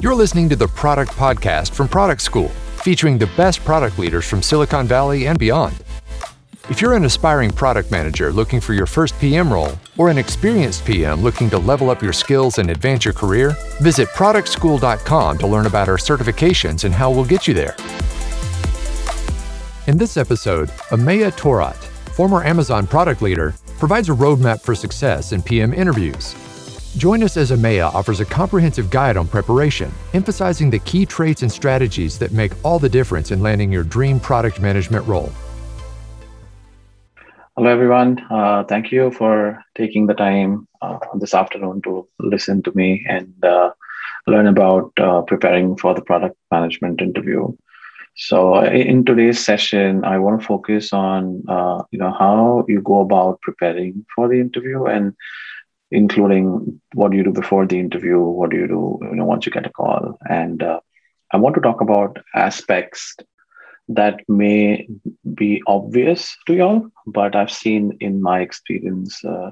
You're listening to the Product Podcast from Product School, featuring the best product leaders from Silicon Valley and beyond. If you're an aspiring product manager looking for your first PM role, or an experienced PM looking to level up your skills and advance your career, visit productschool.com to learn about our certifications and how we'll get you there. In this episode, Ameya Thorat, former Amazon product leader, provides a roadmap for success in PM interviews. Join us as Ameya offers a comprehensive guide on preparation, emphasizing the key traits and strategies that make all the difference in landing your dream product management role. Hello, everyone. Uh, thank you for taking the time uh, this afternoon to listen to me and uh, learn about uh, preparing for the product management interview. So, in today's session, I want to focus on uh, you know how you go about preparing for the interview and including what do you do before the interview, what do you do you know once you get a call, and uh, I want to talk about aspects that may be obvious to y'all, but I've seen in my experience uh,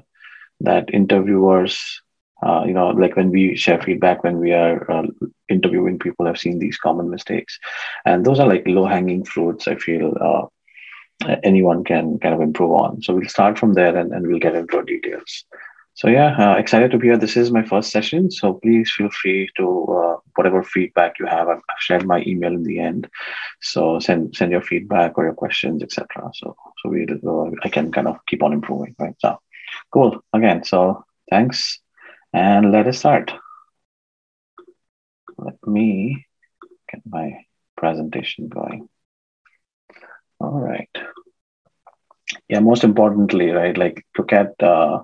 that interviewers, uh, you know, like when we share feedback, when we are uh, interviewing people, I've seen these common mistakes. And those are like low hanging fruits, I feel uh, anyone can kind of improve on. So we'll start from there and, and we'll get into details. So yeah, uh, excited to be here. This is my first session, so please feel free to uh, whatever feedback you have. I've, shared my email in the end, so send send your feedback or your questions, etc. So so we uh, I can kind of keep on improving, right? So cool. Again, so thanks, and let us start. Let me get my presentation going. All right. Yeah, most importantly, right? Like look at. Uh,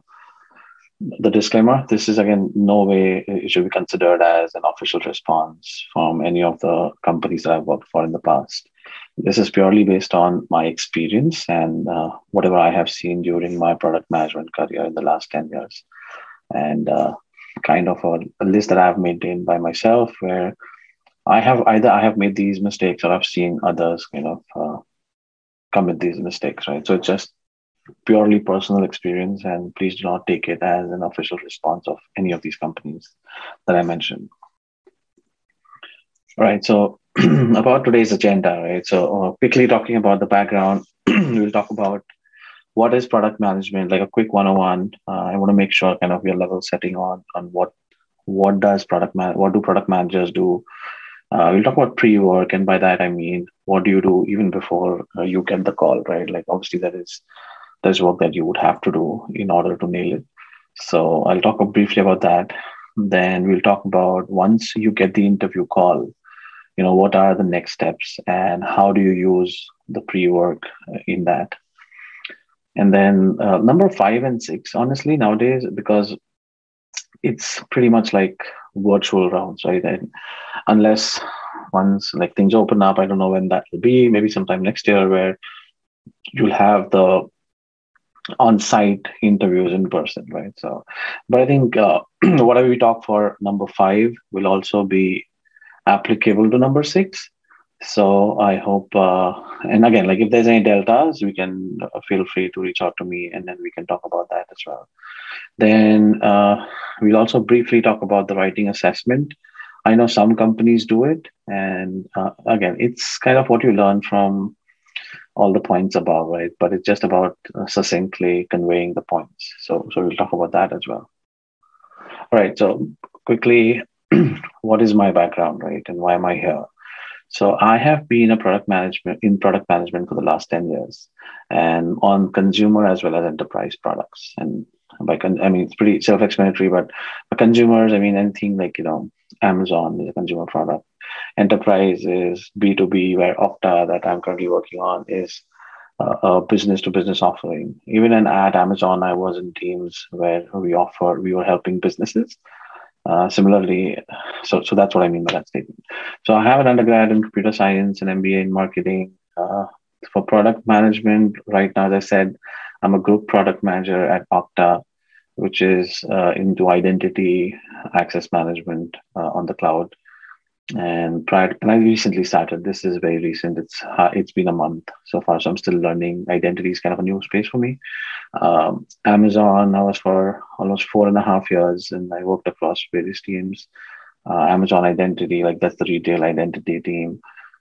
the disclaimer this is again no way it should be considered as an official response from any of the companies that i've worked for in the past. This is purely based on my experience and uh, whatever i have seen during my product management career in the last 10 years. And uh, kind of a, a, list that i've maintained by myself where i have either i have made these mistakes or i've seen others kind of uh, commit these mistakes right? So it's just purely personal experience, and please do not take it as an official response of any of these companies that I mentioned. All right, so about today's agenda, right? So, uh, quickly talking about the background, we'll talk about what is product management, like a quick 101. Uh, I want to make sure kind of your level setting on on what what does product man what do product managers do. Uh, we'll talk about pre-work, and by that I mean what do you do even before uh, you get the call, right? Like obviously that is there's work that you would have to do in order to nail it. So I'll talk briefly about that. Then we'll talk about once you get the interview call, you know, what are the next steps and how do you use the pre-work in that? And then uh, number five and six, honestly, nowadays, because it's pretty much like virtual rounds, right? And unless once like things open up, I don't know when that will be, maybe sometime next year where you'll have the on-site interviews in person, right? So, but I think uh, whatever we talk for number five will also be applicable to number six. So I hope, uh, and again, like if there's any deltas, we can uh, feel free to reach out to me, and then we can talk about that as well. Then uh, we'll also briefly talk about the writing assessment. I know some companies do it, and uh, again, it's kind of what you learn from all the points above, right? But it's just about succinctly conveying the points. So, so we'll talk about that as well. All right. So quickly, what is my background, right? And why am I here? So I have been a product management in product management for the last 10 years and on consumer as well as enterprise products. And by, con- I mean, it's pretty self-explanatory, but for consumers, I mean, anything like, you know, Amazon is a consumer product enterprise is B2B, where Okta, that I'm currently working on, is a business to business offering. Even in at Amazon, I was in teams where we offer, we were helping businesses. Uh, similarly, so so that's what I mean by that statement. So I have an undergrad in computer science and MBA in marketing. Uh, for product management, right now, as I said, I'm a group product manager at Okta, which is uh, into identity access management uh, on the cloud and prior and i recently started this is very recent it's it's been a month so far so i'm still learning identity is kind of a new space for me um, amazon i was for almost four and a half years and i worked across various teams uh, Amazon identity, like that's the retail identity team.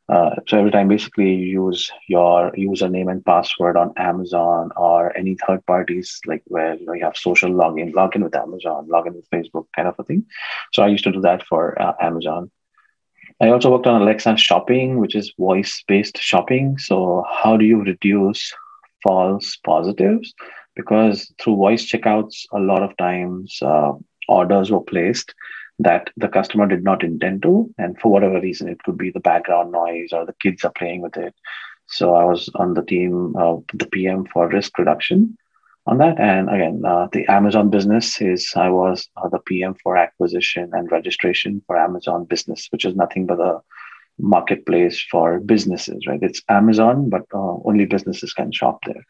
Uh, so every time basically you use your username and password on Amazon or any third parties, like where you know you have social login, login with Amazon, login with Facebook, kind of a thing. So I used to do that for uh, Amazon. I also worked on Alexa shopping, which is voice-based shopping. So how do you reduce false positives? Because through voice checkouts, a lot of times uh, orders were placed that the customer did not intend to. And for whatever reason, it could be the background noise or the kids are playing with it. So I was on the team, uh, the PM for risk reduction on that. And again, uh, the Amazon business is I was uh, the PM for acquisition and registration for Amazon business, which is nothing but a marketplace for businesses, right? It's Amazon, but uh, only businesses can shop there.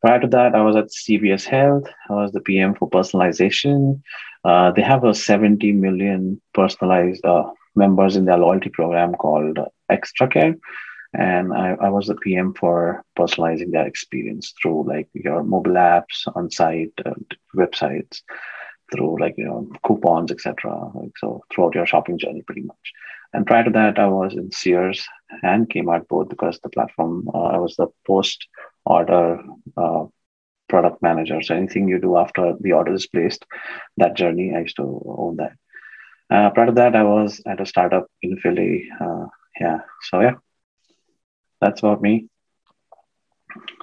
Prior to that, I was at CVS Health. I was the PM for personalization. Uh, they have a 70 million personalized uh, members in their loyalty program called Extra Care. And I, I was the PM for personalizing that experience through like your mobile apps, on site, uh, websites, through like, you know, coupons, etc. Like, so throughout your shopping journey, pretty much. And prior to that, I was in Sears and Kmart both because the platform, uh, I was the post order uh, product manager. So anything you do after the order is placed, that journey, I used to own that. Uh, prior to that, I was at a startup in Philly. Uh, yeah. So yeah, that's about me.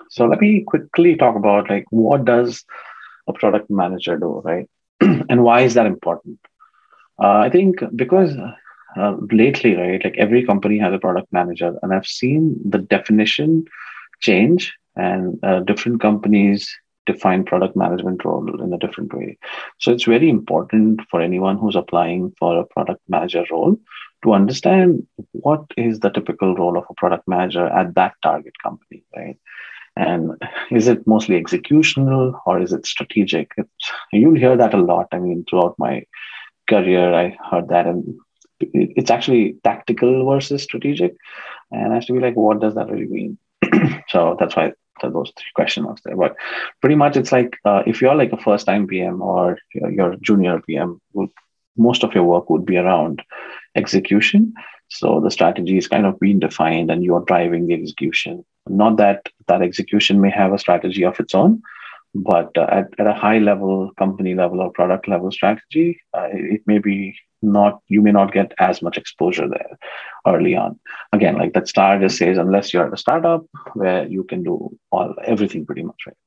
So let me quickly talk about like what does a product manager do, right? and why is that important? Uh, I think because uh, lately, right, like every company has a product manager, and I've seen the definition change and uh, different companies define product management role in a different way. So it's very important for anyone who's applying for a product manager role to understand what is the typical role of a product manager at that target company, right? And is it mostly executional or is it strategic? It's, you'll hear that a lot. I mean, throughout my career, I heard that, and it's actually tactical versus strategic. And I have to be like, what does that really mean? so that's why those three question marks there. But pretty much, it's like uh, if you're like a first time PM or you're junior PM, most of your work would be around execution. So the strategy is kind of being defined and you're driving the execution. Not that that execution may have a strategy of its own, but uh, at, at a high level, company level or product level strategy, uh, it may be not, you may not get as much exposure there early on. Again, like that star just says, unless you're at a startup where you can do all everything pretty much, right?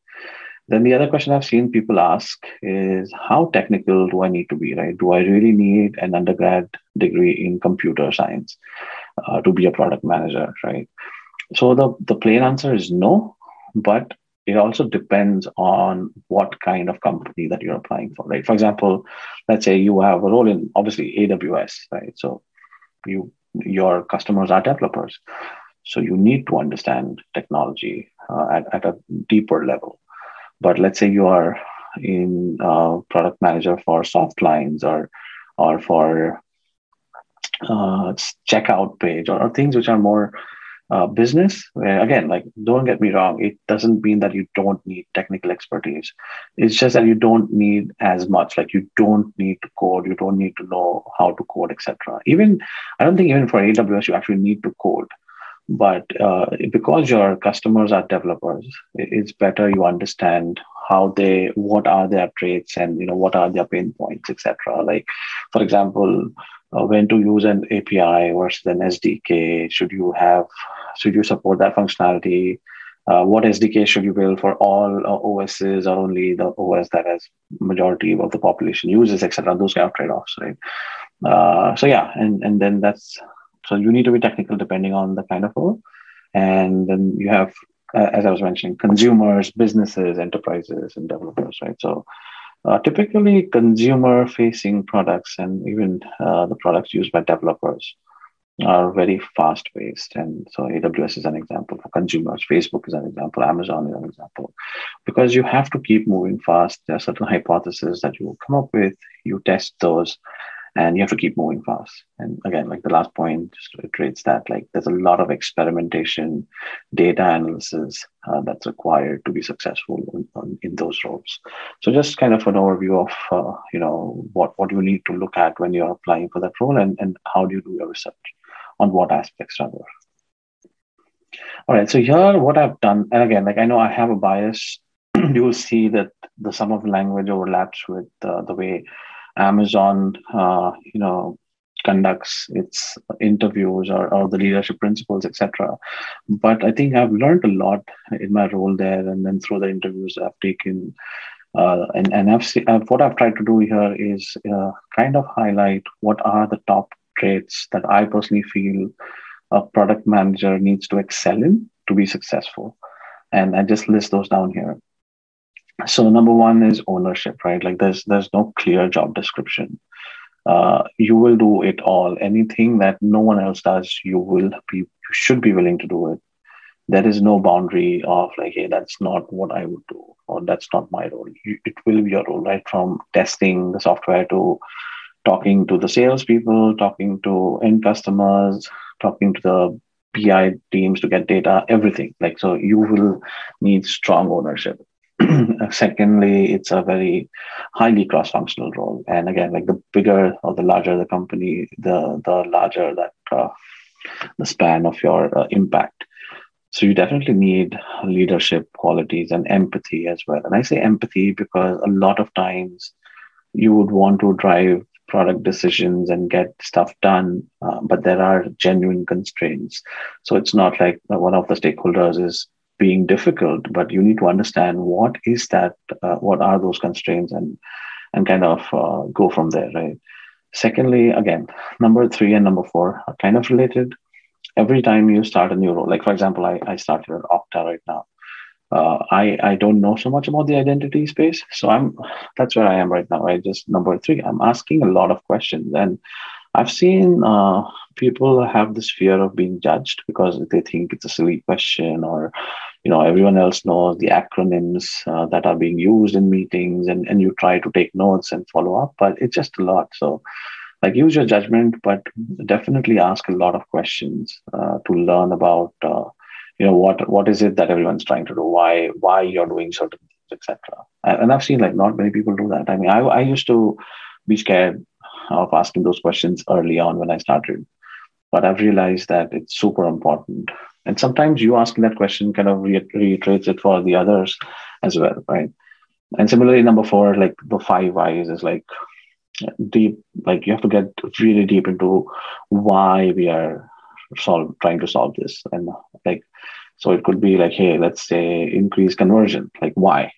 Then the other question I've seen people ask is how technical do I need to be, right? Do I really need an undergrad degree in computer science uh, to be a product manager, right? So the, the plain answer is no, but it also depends on what kind of company that you're applying for, right? For example, let's say you have a role in obviously AWS, right? So you your customers are developers. So you need to understand technology uh, at, at a deeper level. But let's say you are in uh, product manager for soft lines or or for uh, checkout page or, or, things which are more uh, business where again like don't get me wrong it doesn't mean that you don't need technical expertise. It's just that you don't need as much like you don't need to code you don't need to know how to code etc even i don't think even for aws you actually need to code but uh, because your customers are developers it's better you understand how they what are their traits and you know what are their pain points etc like for example uh, when to use an api versus an sdk should you have should you support that functionality uh, what SDK should you build for all uh, OSs or only the OS that has majority of the population uses, etc. Those kind of trade-offs, right? Uh, so yeah, and and then that's so you need to be technical depending on the kind of role. And then you have, uh, as I was mentioning, consumers, businesses, enterprises, and developers, right? So uh, typically consumer facing products and even uh, the products used by developers are very fast paced. And so AWS is an example for consumers, Facebook is an example, Amazon is an example. Because you have to keep moving fast. There are certain hypotheses that you will come up with, you test those, and you have to keep moving fast. And again like the last point just reiterates that like there's a lot of experimentation data analysis uh, that's required to be successful in, in, those roles. So just kind of an overview of uh, you know what what you need to look at when you're applying for that role and, and how do you do your research on what aspects rather all right so here what i've done and again like i know i have a bias. You will see that the sum of language overlaps with uh, the way Amazon, uh, you know, conducts its interviews or, or the leadership principles, etc. But I think I've learned a lot in my role there, and then through the interviews I've taken. Uh, and and I've seen, uh, what I've tried to do here is uh, kind of highlight what are the top traits that I personally feel a product manager needs to excel in to be successful, and I just list those down here so number one is ownership right? Like there's there's no clear job description. Uh, you will do it all. Anything that no one else does you will be you should be willing to do it. There is no boundary of like hey that's not what i would do or that's not my role. You, it will be your role right? From testing the software to talking to the salespeople talking to end customers talking to the pi teams to get data everything. Like so you will need strong ownership Secondly, it's a very highly cross-functional role, and again, like the bigger or the larger the company, the the larger that uh, the span of your uh, impact. So you definitely need leadership qualities and empathy as well. And I say empathy because a lot of times you would want to drive product decisions and get stuff done, uh, but there are genuine constraints. So it's not like one of the stakeholders is being difficult, but you need to understand what is that, uh, what are those constraints, and and kind of uh, go from there, right? Secondly, again, number three and number four are kind of related. Every time you start a new role, like for example, I, I started at Okta right now. Uh, I I don't know so much about the identity space, so I'm that's where I am right now. I just number three, I'm asking a lot of questions, and I've seen uh, people have this fear of being judged because they think it's a silly question or you know everyone else knows the acronyms uh, that are being used in meetings and, and you try to take notes and follow up but it's just a lot. So like use your judgment but definitely ask a lot of questions uh, to learn about uh, you know what what is it that everyone's trying to do? Why why you're doing certain things etc and i've seen like not many people do that. I mean I, I used to be scared of asking those questions early on when i started but i've realized that it's super important and sometimes you asking that question kind of reiterates it for the others as well, right? And similarly, number four, like the five whys is like deep, like you have to get really deep into why we are solve trying to solve this. And like, so it could be like, hey, let's say increase conversion. Like, why?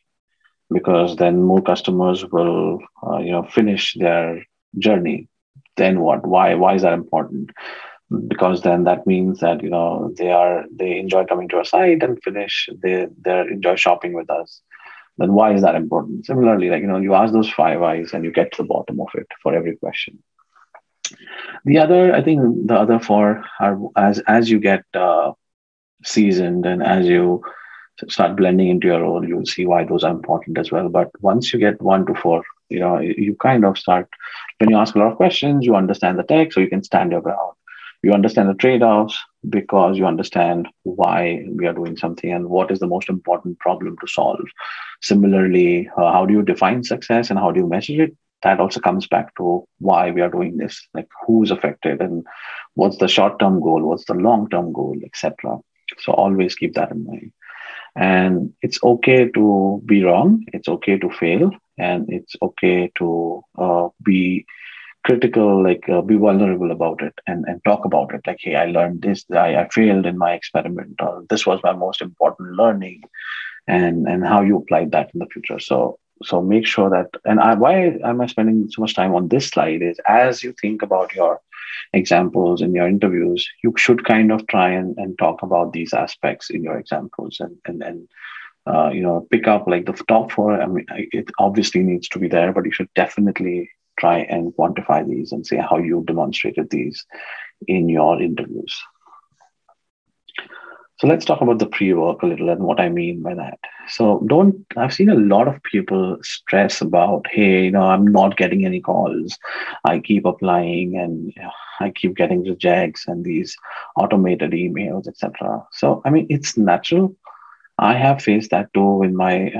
Because then more customers will, uh, you know, finish their journey. Then what? Why? Why is that important? Because then that means that you know they are they enjoy coming to our site and finish they they enjoy shopping with us. Then why is that important? Similarly like you know you ask those five whys and you get to the bottom of it for every question. The other i think the other four are as as you get uh, seasoned and as you start blending into your role you'll see why those are important as well. But once you get one to four you know you kind of start when you ask a lot of questions you understand the text so you can stand your ground you understand the trade-offs because you understand why we are doing something and what is the most important problem to solve. Similarly uh, how do you define success and how do you measure it? That also comes back to why we are doing this like who's affected and what's the short-term goal what's the long-term goal etc so always keep that in mind. And it's okay to be wrong it's okay to fail and it's okay to uh, be critical like uh, be vulnerable about it and, and talk about it. Like hey i learned this I, I failed in my experiment or this was my most important learning and and how you applied that in the future. So so make sure that and I, why am i spending so much time on this slide is as you think about your examples in your interviews you should kind of try and, and talk about these aspects in your examples and and, and uh, you know pick up like the top four. I mean it obviously needs to be there but you should definitely try and quantify these and say how you demonstrated these in your interviews. So let's talk about the pre-work a little and what I mean by that. So don't I've seen a lot of people stress about, hey, you know, I'm not getting any calls. I keep applying and I keep getting rejects and these automated emails, etc. So I mean it's natural. I have faced that too in my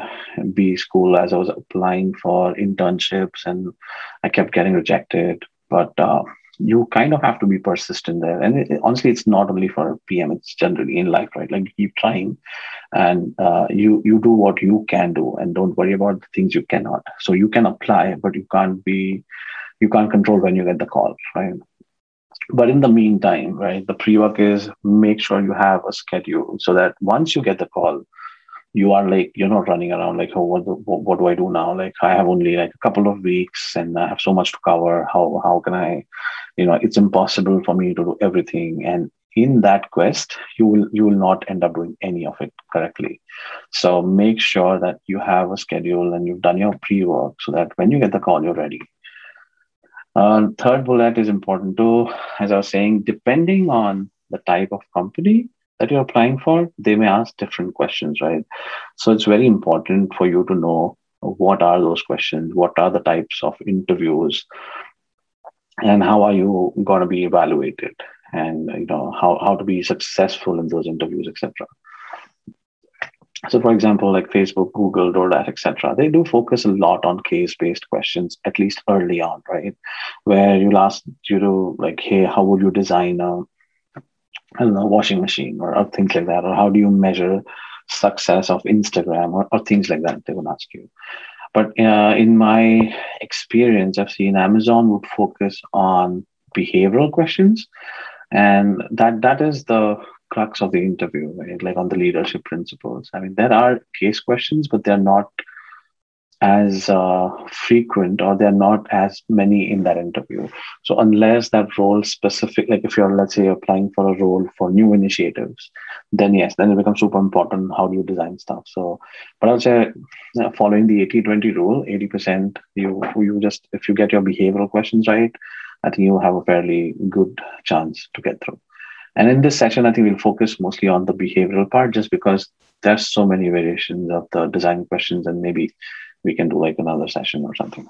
B school as I was applying for internships and I kept getting rejected. But uh, you kind of have to be persistent there. And it, honestly, it's not only for PM; it's generally in life, right? Like keep trying, and uh, you you do what you can do, and don't worry about the things you cannot. So you can apply, but you can't be, you can't control when you get the call, right? But in the meantime, right, the pre-work is make sure you have a schedule so that once you get the call, you are like you're not running around like oh what, what, what do i do now? Like i have only like a couple of weeks and i have so much to cover. How how can i you know it's impossible for me to do everything. And in that quest you will you will not end up doing any of it correctly. So make sure that you have a schedule and you've done your pre-work so that when you get the call you're ready uh, third bullet is important too as i was saying depending on the type of company that you're applying for they may ask different questions right? So it's very important for you to know what are those questions what are the types of interviews and how are you going to be evaluated and you know how, how to be successful in those interviews etc so for example like facebook google doordash etc they do focus a lot on case based questions at least early on right where you'll ask you to like hey how would you design a know, washing machine or, or things like that, or how do you measure success of Instagram or, or things like that? They would ask you. But uh, in my experience, I've seen Amazon would focus on behavioral questions, and that that is the crux of the interview, right? Like on the leadership principles. I mean, there are case questions, but they're not as uh, frequent or they're not as many in that interview. So unless that role specific, like if you're let's say applying for a role for new initiatives, then yes, then it becomes super important. How do you design stuff? So, but I'll say following the 80-20 rule, 80% you you just if you get your behavioral questions right, I think you have a fairly good chance to get through. And in this session, I think we'll focus mostly on the behavioral part just because there's so many variations of the design questions and maybe we can do like another session or something.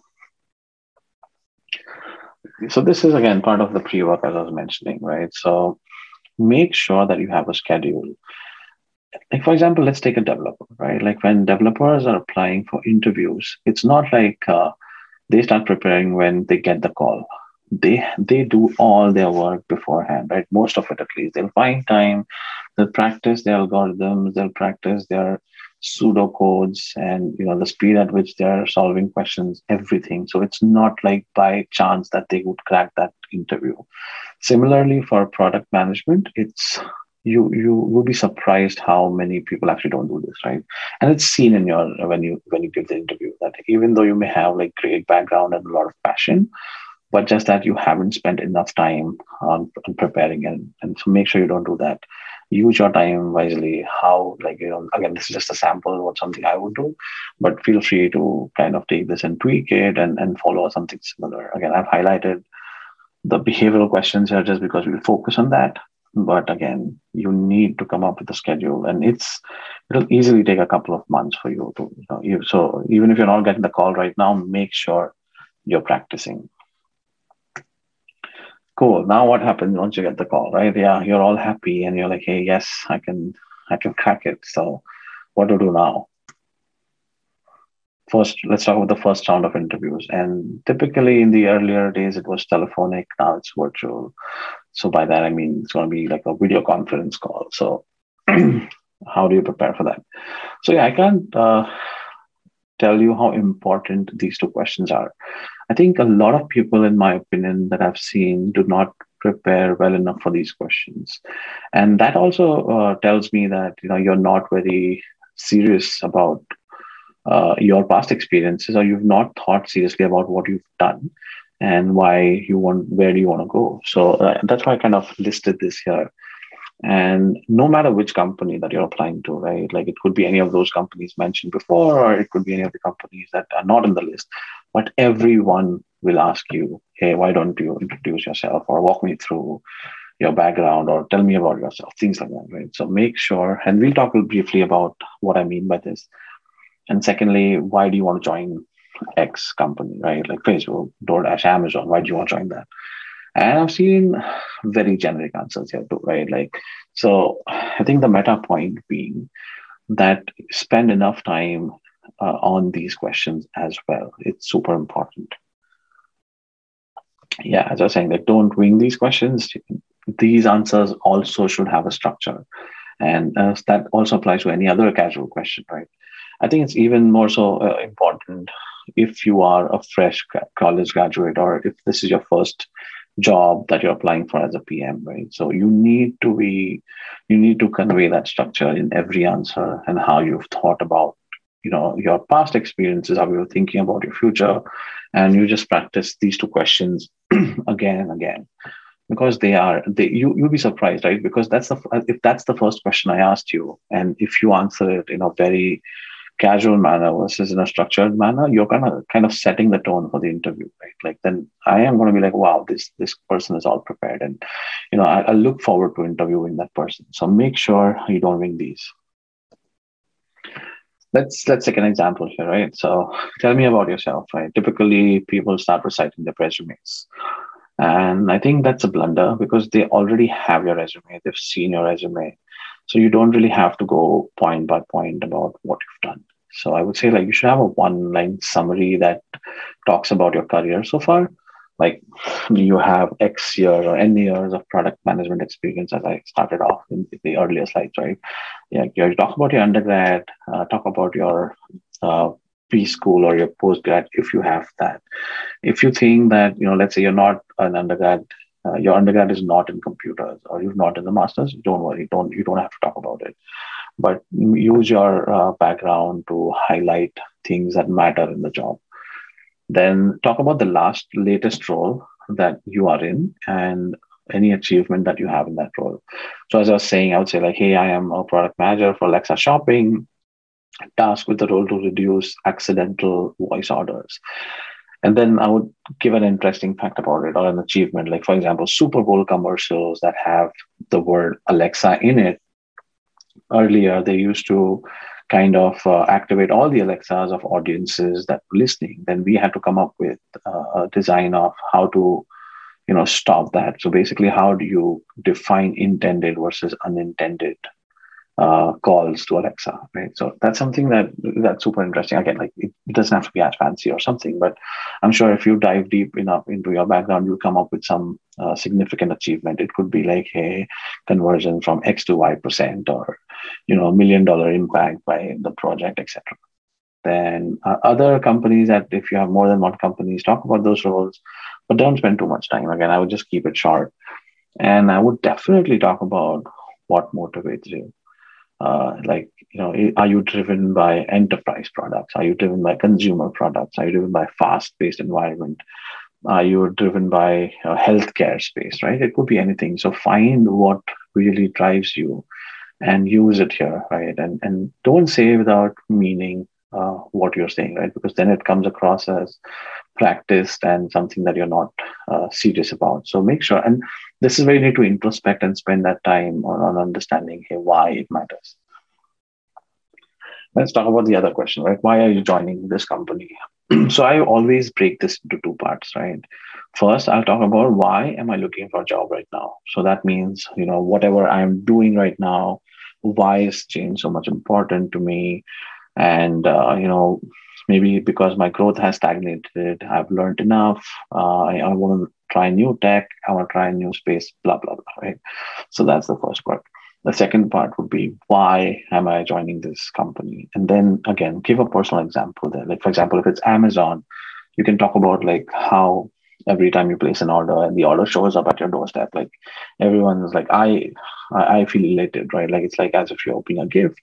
So this is again part of the pre-work as I was mentioning, right? So make sure that you have a schedule. Like for example, let's take a developer, right? Like when developers are applying for interviews, it's not like uh, they start preparing when they get the call. They they do all their work beforehand, right? Most of it at least. They'll find time, they'll practice their algorithms, they'll practice their pseudocodes and you know the speed at which they're solving questions everything so it's not like by chance that they would crack that interview similarly for product management it's you you will be surprised how many people actually don't do this right and it's seen in your when you when you give the interview that even though you may have like great background and a lot of passion but just that you haven't spent enough time on, on preparing and, and so make sure you don't do that. Use your time wisely. How like you know again this is just a sample of what something i would do but feel free to kind of take this and tweak it and, and follow something similar. Again i've highlighted the behavioral questions here just because we'll focus on that but again you need to come up with a schedule and it's it'll easily take a couple of months for you to you know so even if you're not getting the call right now make sure you're practicing cool. Now what happens once you get the call right? Yeah you're all happy and you're like hey yes i can i can crack it. So what to do now? First let's talk about the first round of interviews. And typically in the earlier days it was telephonic. Now it's virtual. So by that i mean it's going to be like a video conference call. So how do you prepare for that? So yeah i can't uh, tell you how important these two questions are I think a lot of people, in my opinion, that I've seen do not prepare well enough for these questions, and that also uh, tells me that you know you're not very serious about uh, your past experiences, or you've not thought seriously about what you've done and why you want where do you want to go. So uh, that's why I kind of listed this here. And no matter which company that you're applying to, right? Like it could be any of those companies mentioned before, or it could be any of the companies that are not in the list but everyone will ask you, hey, why don't you introduce yourself or walk me through, your background or tell me about yourself, things like that, right? So make sure, and we'll talk briefly about what I mean by this. And secondly, why do you want to join X company, right? Like Facebook, DoorDash, Amazon, why do you want to join that? And I've seen very generic answers here too, right? Like, so I think the meta point being that spend enough time uh, on these questions as well. It's super important. Yeah, as I was saying, like don't wing these questions. These answers also should have a structure. And uh, that also applies to any other casual question, right? I think it's even more so uh, important if you are a fresh college graduate or if this is your first job that you're applying for as a PM, right? So you need to be, you need to convey that structure in every answer and how you've thought about, you know, your past experiences, how you're thinking about your future, and you just practice these two questions again and again. Because they are they you you'll be surprised right? Because that's the if that's the first question i asked you and if you answer it in a very casual manner versus in a structured manner, you're kind of kind of setting the tone for the interview, right? Like then I am going to be like, wow, this this person is all prepared, and you know I, I look forward to interviewing that person. So make sure you don't wing these. Let's let's take an example here, right? So tell me about yourself, right? Typically, people start reciting their resumes. And I think that's a blunder because they already have your resume. They've seen your resume. So you don't really have to go point by point about what you've done. So I would say like you should have a one line summary that talks about your career so far. Like you have X years or N years of product management experience as I started off in the earlier slides, right? Yeah, you talk about your undergrad, uh, talk about your uh, preschool or your postgrad if you have that. If you think that, you know, let's say you're not an undergrad uh, your undergrad is not in computers or you're not in the masters. Don't worry. Don't you don't have to talk about it. But use your uh, background to highlight things that matter in the job. Then talk about the last latest role that you are in and any achievement that you have in that role. So as i was saying i would say like hey i am a product manager for alexa shopping. Tasked with the role to reduce accidental voice orders and then I would give an interesting fact about it or an achievement. Like, for example, Super Bowl commercials that have the word Alexa in it. Earlier, they used to kind of uh, activate all the Alexas of audiences that were listening. Then we had to come up with uh, a design of how to, you know, stop that. So basically, how do you define intended versus unintended uh, calls to Alexa, right? So that's something that that's super interesting. Again, like it, it, doesn't have to be as fancy or something, but I'm sure if you dive deep enough into your background, you'll come up with some uh, significant achievement. It could be like, hey, conversion from X to Y percent, or you know, a million dollar impact by the project, etc. Then uh, other companies that if you have more than one companies, talk about those roles, but don't spend too much time. Again, I would just keep it short, and I would definitely talk about what motivates you uh, like you know are you driven by enterprise products? Are you driven by consumer products? Are you driven by fast paced environment? Are you driven by a healthcare space right? It could be anything. So find what really drives you and use it here right? And and don't say without meaning uh, what you're saying right? Because then it comes across as practiced and something that you're not uh, serious about so make sure and this is where you need to introspect and spend that time on, on understanding hey, why it matters. Let's talk about the other question, right? Why are you joining this company? so I always break this into two parts, right? First, I'll talk about why am I looking for a job right now? So that means, you know, whatever I'm doing right now, why is change so much important to me? And, uh, you know, maybe because my growth has stagnated, I've learned enough. Uh, I, I want to try new tech, I want to try a new space, blah, blah, blah, right? So that's the first part. The second part would be why am I joining this company? And then again, give a personal example there. Like, for example, if it's Amazon, you can talk about like how every time you place an order and the order shows up at your doorstep like everyone's like i i feel elated right? Like it's like as if you're opening a gift.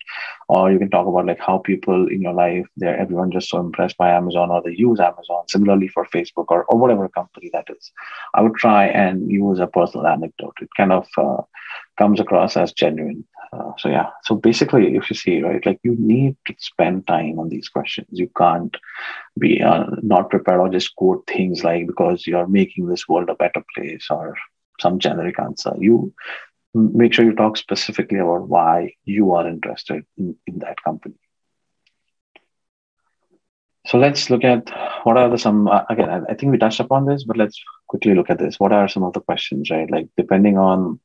Or you can talk about like how people in your life they're everyone just so impressed by amazon or they use amazon. Similarly for facebook or, or whatever company that is. I would try and use a personal anecdote. It kind of uh, comes across as genuine uh, so yeah so basically if you see right like you need to spend time on these questions you can't be uh, not prepared or just quote things like because you're making this world a better place or some generic answer. You make sure you talk specifically about why you are interested in, in that company. So let's look at what are the some uh, again. I, I think we touched upon this, but let's quickly look at this. What are some of the questions, right? Like depending on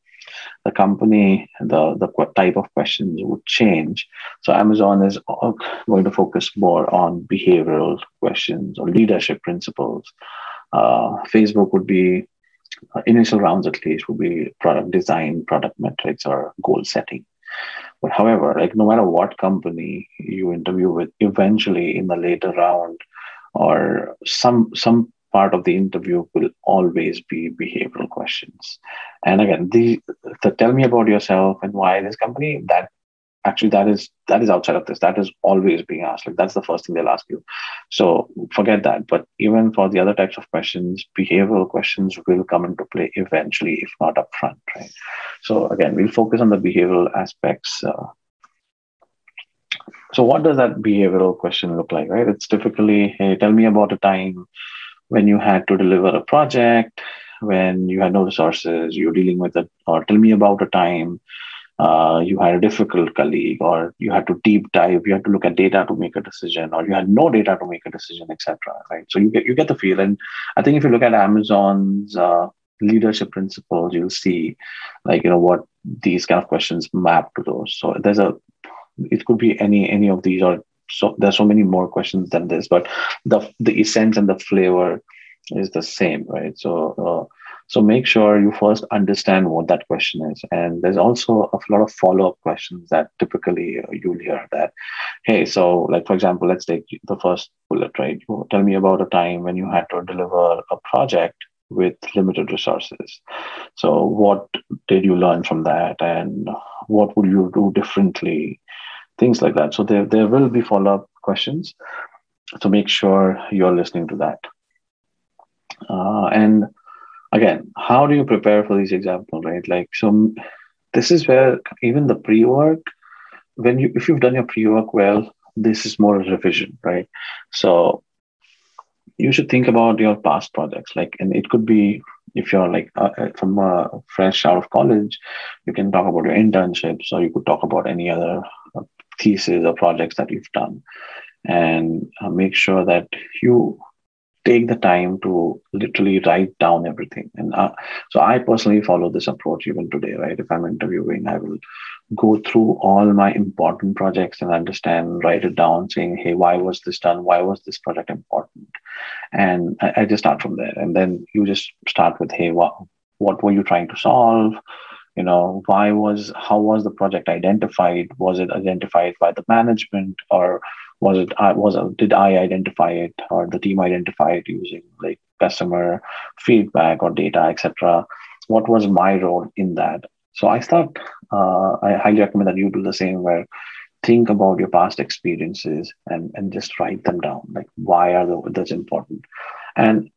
the company, the the type of questions would change. So Amazon is going to focus more on behavioral questions or leadership principles. Uh, Facebook would be uh, initial rounds at least would be product design, product metrics, or goal setting. But however, like no matter what company you interview with, eventually in the later round or some some part of the interview will always be behavioral questions. And again, the, the tell me about yourself and why this company, that actually that is that is outside of this. That is always being asked. Like that's the first thing they'll ask you. So forget that. But even for the other types of questions behavioral questions will come into play eventually if not upfront right? So again we'll focus on the behavioral aspects uh, so what does that behavioral question look like right? It's typically hey tell me about a time when you had to deliver a project when you had no resources you're dealing with it or tell me about a time uh, you had a difficult colleague or you had to deep dive you had to look at data to make a decision or you had no data to make a decision etc right? So you get you get the feel. And i think if you look at amazon's uh, leadership principles you'll see like you know what these kind of questions map to those. So there's a it could be any any of these or so there's so many more questions than this but the the essence and the flavor is the same right so uh, so make sure you first understand what that question is. And there's also a lot of follow up questions that typically uh, you'll hear that, hey, so like, for example, let's take the first bullet, right? Tell me about a time when you had to deliver a project with limited resources. So what did you learn from that? And what would you do differently? Things like that. So there, there will be follow up questions. So make sure you're listening to that. Uh, and again, how do you prepare for these examples, right? Like, so this is where even the pre work, when you, if you've done your pre work well, this is more revision, right? So you should think about your past projects, like, and it could be if you're like uh, uh from uh, fresh out of college, you can talk about your internships, or you could talk about any other thesis or projects that you've done, and uh, make sure that you take the time to literally write down everything. And uh, so I personally follow this approach even today, right? If I'm interviewing, I will go through all my important projects and understand, write it down, saying, hey, why was this done? Why was this project important? And I, I just start from there. And then you just start with, hey, what were you trying to solve? You know why was how was the project identified was it identified by the management or was it I was did I identify it or the team identify it using like customer feedback or data, etc. What was my role in that? So I thought uh, I highly recommend that you do the same where think about your past experiences and and just write them down like why are that's important and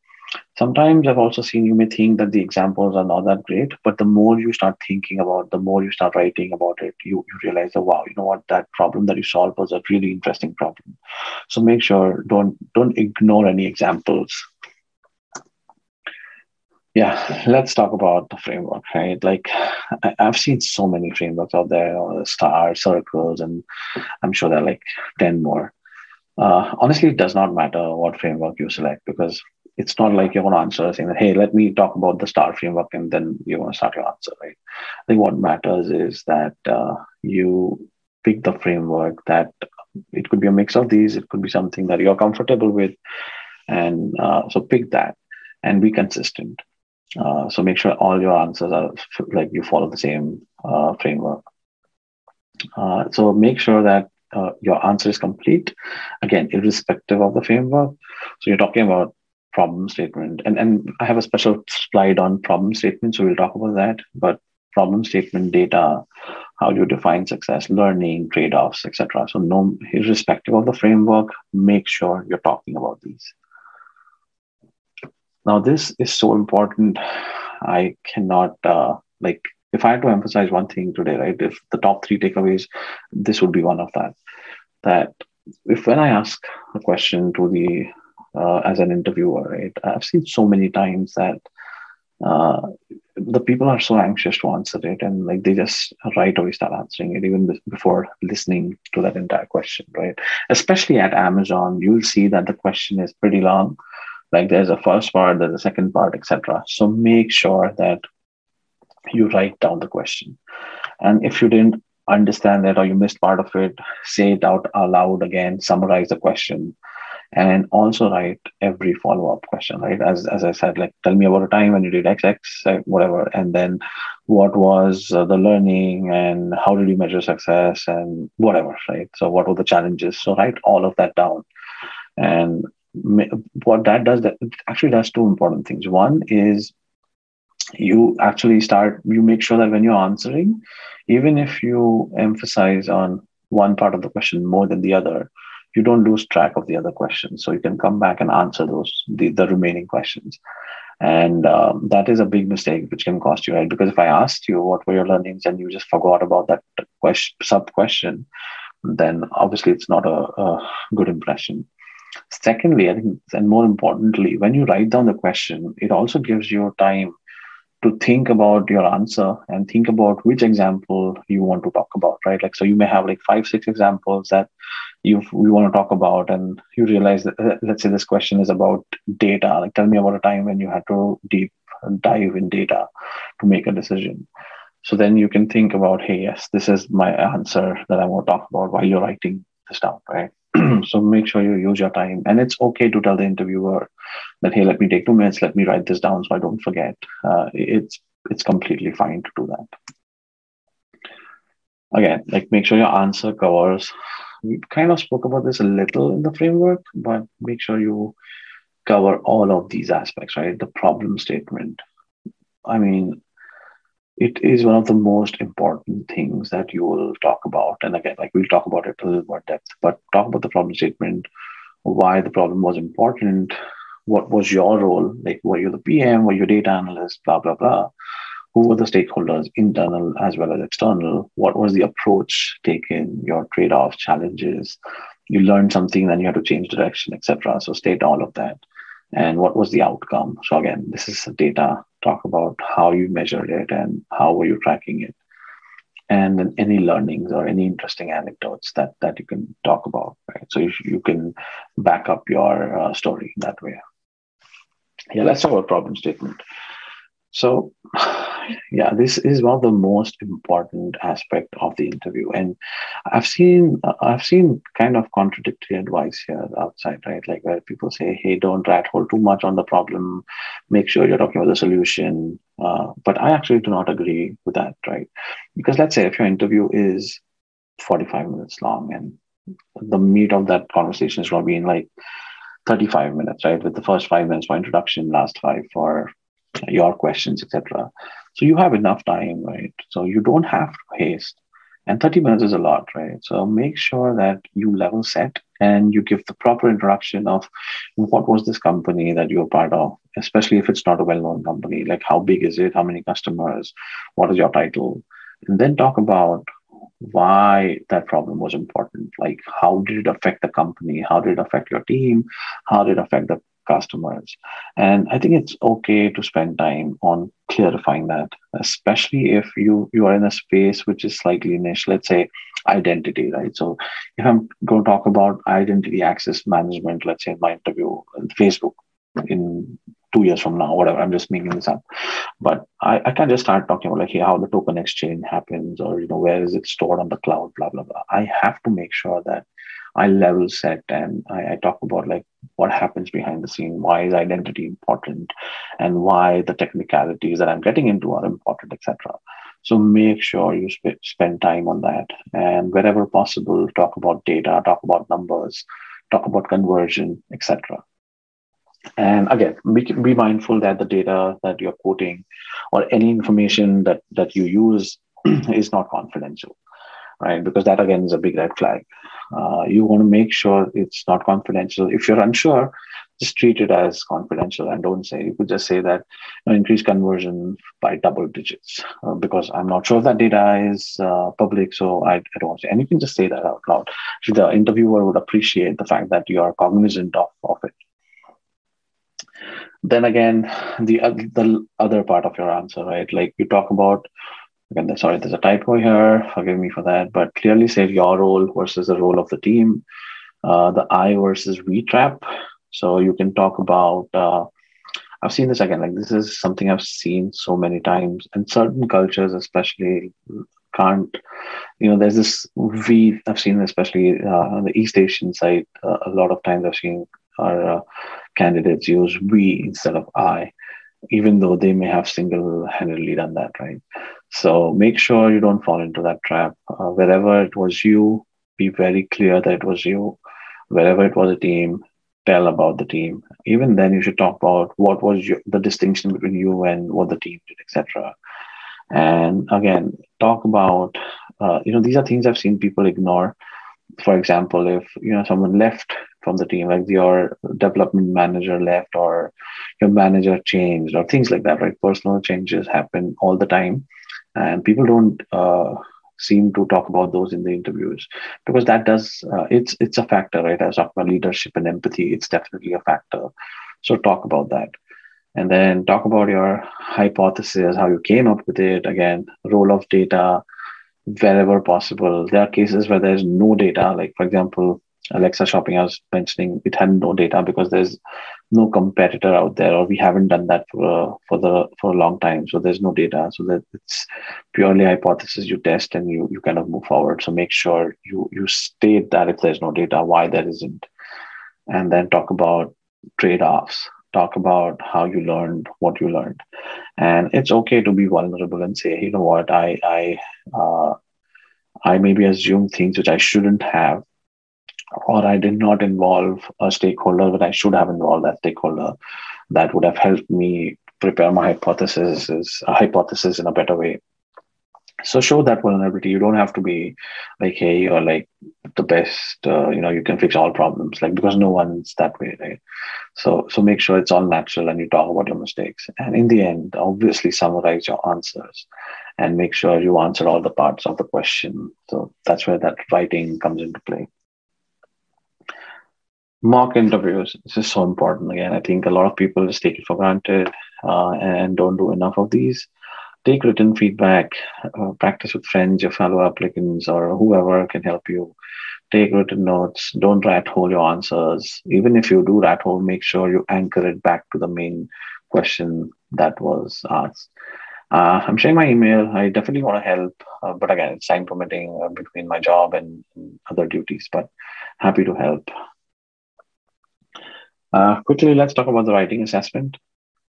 sometimes I've also seen you may think that the examples are not that great, but the more you start thinking about, the more you start writing about it, you, you realize that wow, you know what, that problem that you solved was a really interesting problem. So make sure don't don't ignore any examples. Yeah, let's talk about the framework, right? Like I, have seen so many frameworks out there, or star circles, and I'm sure there are like 10 more. Uh, honestly, it does not matter what framework you select because it's not like you're going to answer saying that, hey, let me talk about the star framework and then you're going to start your answer, right? I think what matters is that uh, you pick the framework that it could be a mix of these, it could be something that you're comfortable with. And uh, so pick that and be consistent. Uh, so make sure all your answers are like you follow the same uh, framework. Uh, so make sure that uh, your answer is complete. Again, irrespective of the framework. So you're talking about problem statement. And, and I have a special slide on problem statement, so we'll talk about that. But problem statement data, how do you define success, learning, trade-offs, etc. So no, irrespective of the framework, make sure you're talking about these. Now, this is so important. I cannot uh, like if I had to emphasize one thing today, right? If the top three takeaways, this would be one of that. That if when I ask a question to the uh, as an interviewer, right? I've seen so many times that uh, the people are so anxious to answer it and like they just right away start answering it even before listening to that entire question right? Especially at amazon you'll see that the question is pretty long. Like there's a first part there's a second part etc so make sure that you write down the question. And if you didn't understand it or you missed part of it say it out aloud again summarize the question and also write every follow-up question right? As, as i said like tell me about a time when you did xx whatever and then what was uh, the learning and how did you measure success and whatever right? So what were the challenges? So write all of that down. And what that does that actually does two important things. One is you actually start you make sure that when you're answering even if you emphasize on one part of the question more than the other you don't lose track of the other questions. So you can come back and answer those the, the remaining questions. And um, that is a big mistake which can cost you right? Because if i asked you what were your learnings and you just forgot about that question sub question then obviously it's not a, a good impression. Secondly i think and more importantly when you write down the question it also gives you time to think about your answer and think about which example you want to talk about, right? Like, so you may have like five, six examples that you we want to talk about, and you realize that, let's say this question is about data. Like, tell me about a time when you had to deep dive in data to make a decision. So then you can think about, hey, yes, this is my answer that I want to talk about while you're writing this down, right? so make sure you use your time. And it's okay to tell the interviewer that, hey, let me take two minutes, let me write this down so I don't forget. Uh, it's it's completely fine to do that. Again, like make sure your answer covers. We kind of spoke about this a little in the framework, but make sure you cover all of these aspects, right? The problem statement. I mean, it is one of the most important things that you will talk about. And again, like we'll talk about it a little more depth, but talk about the problem statement, why the problem was important, what was your role, like were you the PM, were you data analyst, blah, blah, blah. Who were the stakeholders, internal as well as external? What was the approach taken, your trade-offs, challenges? You learned something, then you had to change direction, etc. So state all of that and what was the outcome. So again, this is data. Talk about how you measured it and how were you tracking it, and then any learnings or any interesting anecdotes that that you can talk about. Right. So you, you can back up your uh, story that way. Yeah, let's talk about problem statement. So yeah this is one of the most important aspect of the interview. And i've seen i've seen kind of contradictory advice here outside right? Like where people say hey don't rat hole too much on the problem. Make sure you're talking about the solution. Uh, but i actually do not agree with that right? Because let's say if your interview is 45 minutes long and the meat of that conversation is going to be in like 35 minutes right? With the first five minutes for introduction last five for your questions, etc. So you have enough time, right? So you don't have to haste. And 30 minutes is a lot, right? So make sure that you level set and you give the proper introduction of what was this company that you're part of, especially if it's not a well known company. Like, how big is it? How many customers? What is your title? And then talk about why that problem was important. Like, how did it affect the company? How did it affect your team? How did it affect the customers. And I think it's okay to spend time on clarifying that, especially if you you are in a space which is slightly niche. Let's say identity, right? So if I'm going to talk about identity access management, let's say in my interview, Facebook in two years from now, whatever. I'm just making this up. But I, I can't just start talking about like hey, how the token exchange happens or you know where is it stored on the cloud, blah blah blah. I have to make sure that I level set and I, I, talk about like what happens behind the scene, why is identity important, and why the technicalities that I'm getting into are important, etc. So make sure you sp- spend time on that, and wherever possible, talk about data, talk about numbers, talk about conversion, etc. And again, be, be mindful that the data that you're quoting or any information that that you use is not confidential, right? Because that again is a big red flag uh, you want to make sure it's not confidential. If you're unsure, just treat it as confidential and don't say. You could just say that you know, increase conversion by double digits uh, because I'm not sure if that data is uh, public, so I, I, don't want to say. And you can just say that out loud. So the interviewer would appreciate the fact that you are cognizant of, of it. then again, the the other part of your answer, right? Like you talk about again, sorry, there's a typo here. Forgive me for that, but clearly say your role versus the role of the team, uh, the I versus we trap. So you can talk about. Uh, I've seen this again. Like this is something I've seen so many times, and certain cultures, especially, can't. You know, there's this we. I've seen, especially uh, on the East Asian side, uh, a lot of times I've seen our uh, candidates use we instead of I, even though they may have single-handedly done that, right? So make sure you don't fall into that trap. Uh, wherever it was you, be very clear that it was you. Wherever it was a team, tell about the team. Even then, you should talk about what was your, the distinction between you and what the team did, etc. And again, talk about uh, you know these are things I've seen people ignore. For example, if you know someone left from the team, like your development manager left or your manager changed or things like that, right? Personal changes happen all the time, and people don't. Uh, seem to talk about those in the interviews because that does uh, it's it's a factor right? As talk about leadership and empathy it's definitely a factor. So talk about that. And then talk about your hypothesis how you came up with it. Again role of data wherever possible. There are cases where there's no data like for example alexa shopping i was mentioning it had no data because there's no competitor out there or we haven't done that for uh, for the for a long time. So there's no data. So that it's purely hypothesis. You test and you you kind of move forward. So make sure you you state that if there's no data why there isn't. And then talk about trade-offs. Talk about how you learned what you learned. And it's okay to be vulnerable and say you know what? I i uh, i maybe assume things which i shouldn't have or I did not involve a stakeholder, but I should have involved that stakeholder. That would have helped me prepare my hypothesis, a hypothesis in a better way. So show that vulnerability. You don't have to be like, hey, you're like the best. Uh, you know, you can fix all problems. Like because no one's that way, right? So so make sure it's all natural and you talk about your mistakes. And in the end, obviously summarize your answers and make sure you answer all the parts of the question. So that's where that writing comes into play mock interviews. This is so important. Again i think a lot of people just take it for granted uh, and don't do enough of these. Take written feedback uh, practice with friends your fellow applicants or whoever can help you. Take written notes. Don't rat hole your answers. Even if you do rat hole make sure you anchor it back to the main question that was asked. Uh, i'm sharing my email. I definitely want to help uh, but again it's time permitting uh, between my job and, and other duties but happy to help uh, quickly, let's talk about the writing assessment.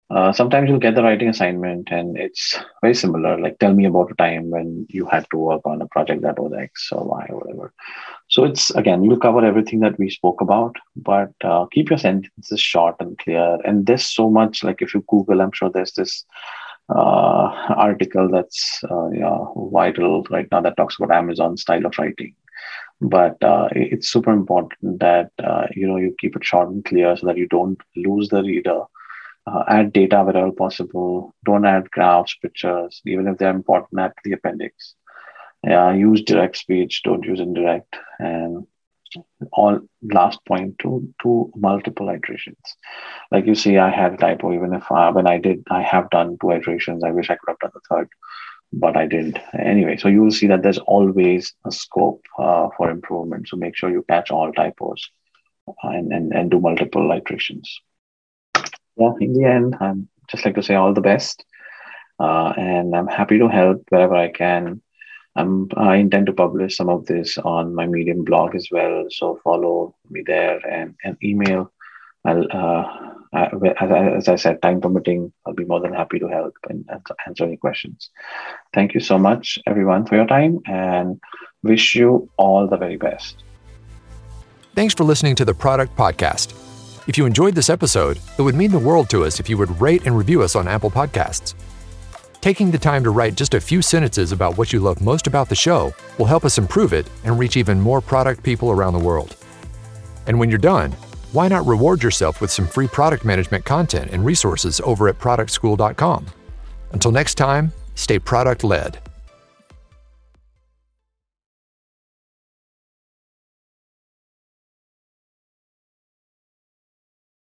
Uh, sometimes you'll get the writing assignment and it's very similar. Like, tell me about a time when you had to work on a project that was X or Y or whatever. So, it's again, you'll cover everything that we spoke about, but uh, keep your sentences short and clear. And there's so much, like, if you Google, I'm sure there's this uh, article that's uh, yeah, vital right now that talks about Amazon style of writing but uh, it's super important that uh, you know you keep it short and clear so that you don't lose the reader. Uh, add data wherever possible. Don't add graphs pictures even if they're important add the appendix. Yeah use direct speech. Don't use indirect. And all last point to to multiple iterations. Like you see i had a typo. Even if I, when i did i have done two iterations. I wish i could have done the third but I didn't. Anyway, so you will see that there's always a scope uh, for improvement. So make sure you catch all typos and, and, and do multiple iterations. Yeah, in the end, I'm just like to say all the best. Uh, and I'm happy to help wherever I can. I'm, I intend to publish some of this on my Medium blog as well. So follow me there and, and email. I'll, uh, as I said, time permitting, I'll be more than happy to help and answer any questions. Thank you so much, everyone, for your time and wish you all the very best. Thanks for listening to the Product Podcast. If you enjoyed this episode, it would mean the world to us if you would rate and review us on Apple Podcasts. Taking the time to write just a few sentences about what you love most about the show will help us improve it and reach even more product people around the world. And when you're done, why not reward yourself with some free product management content and resources over at productschool.com? Until next time, stay product led.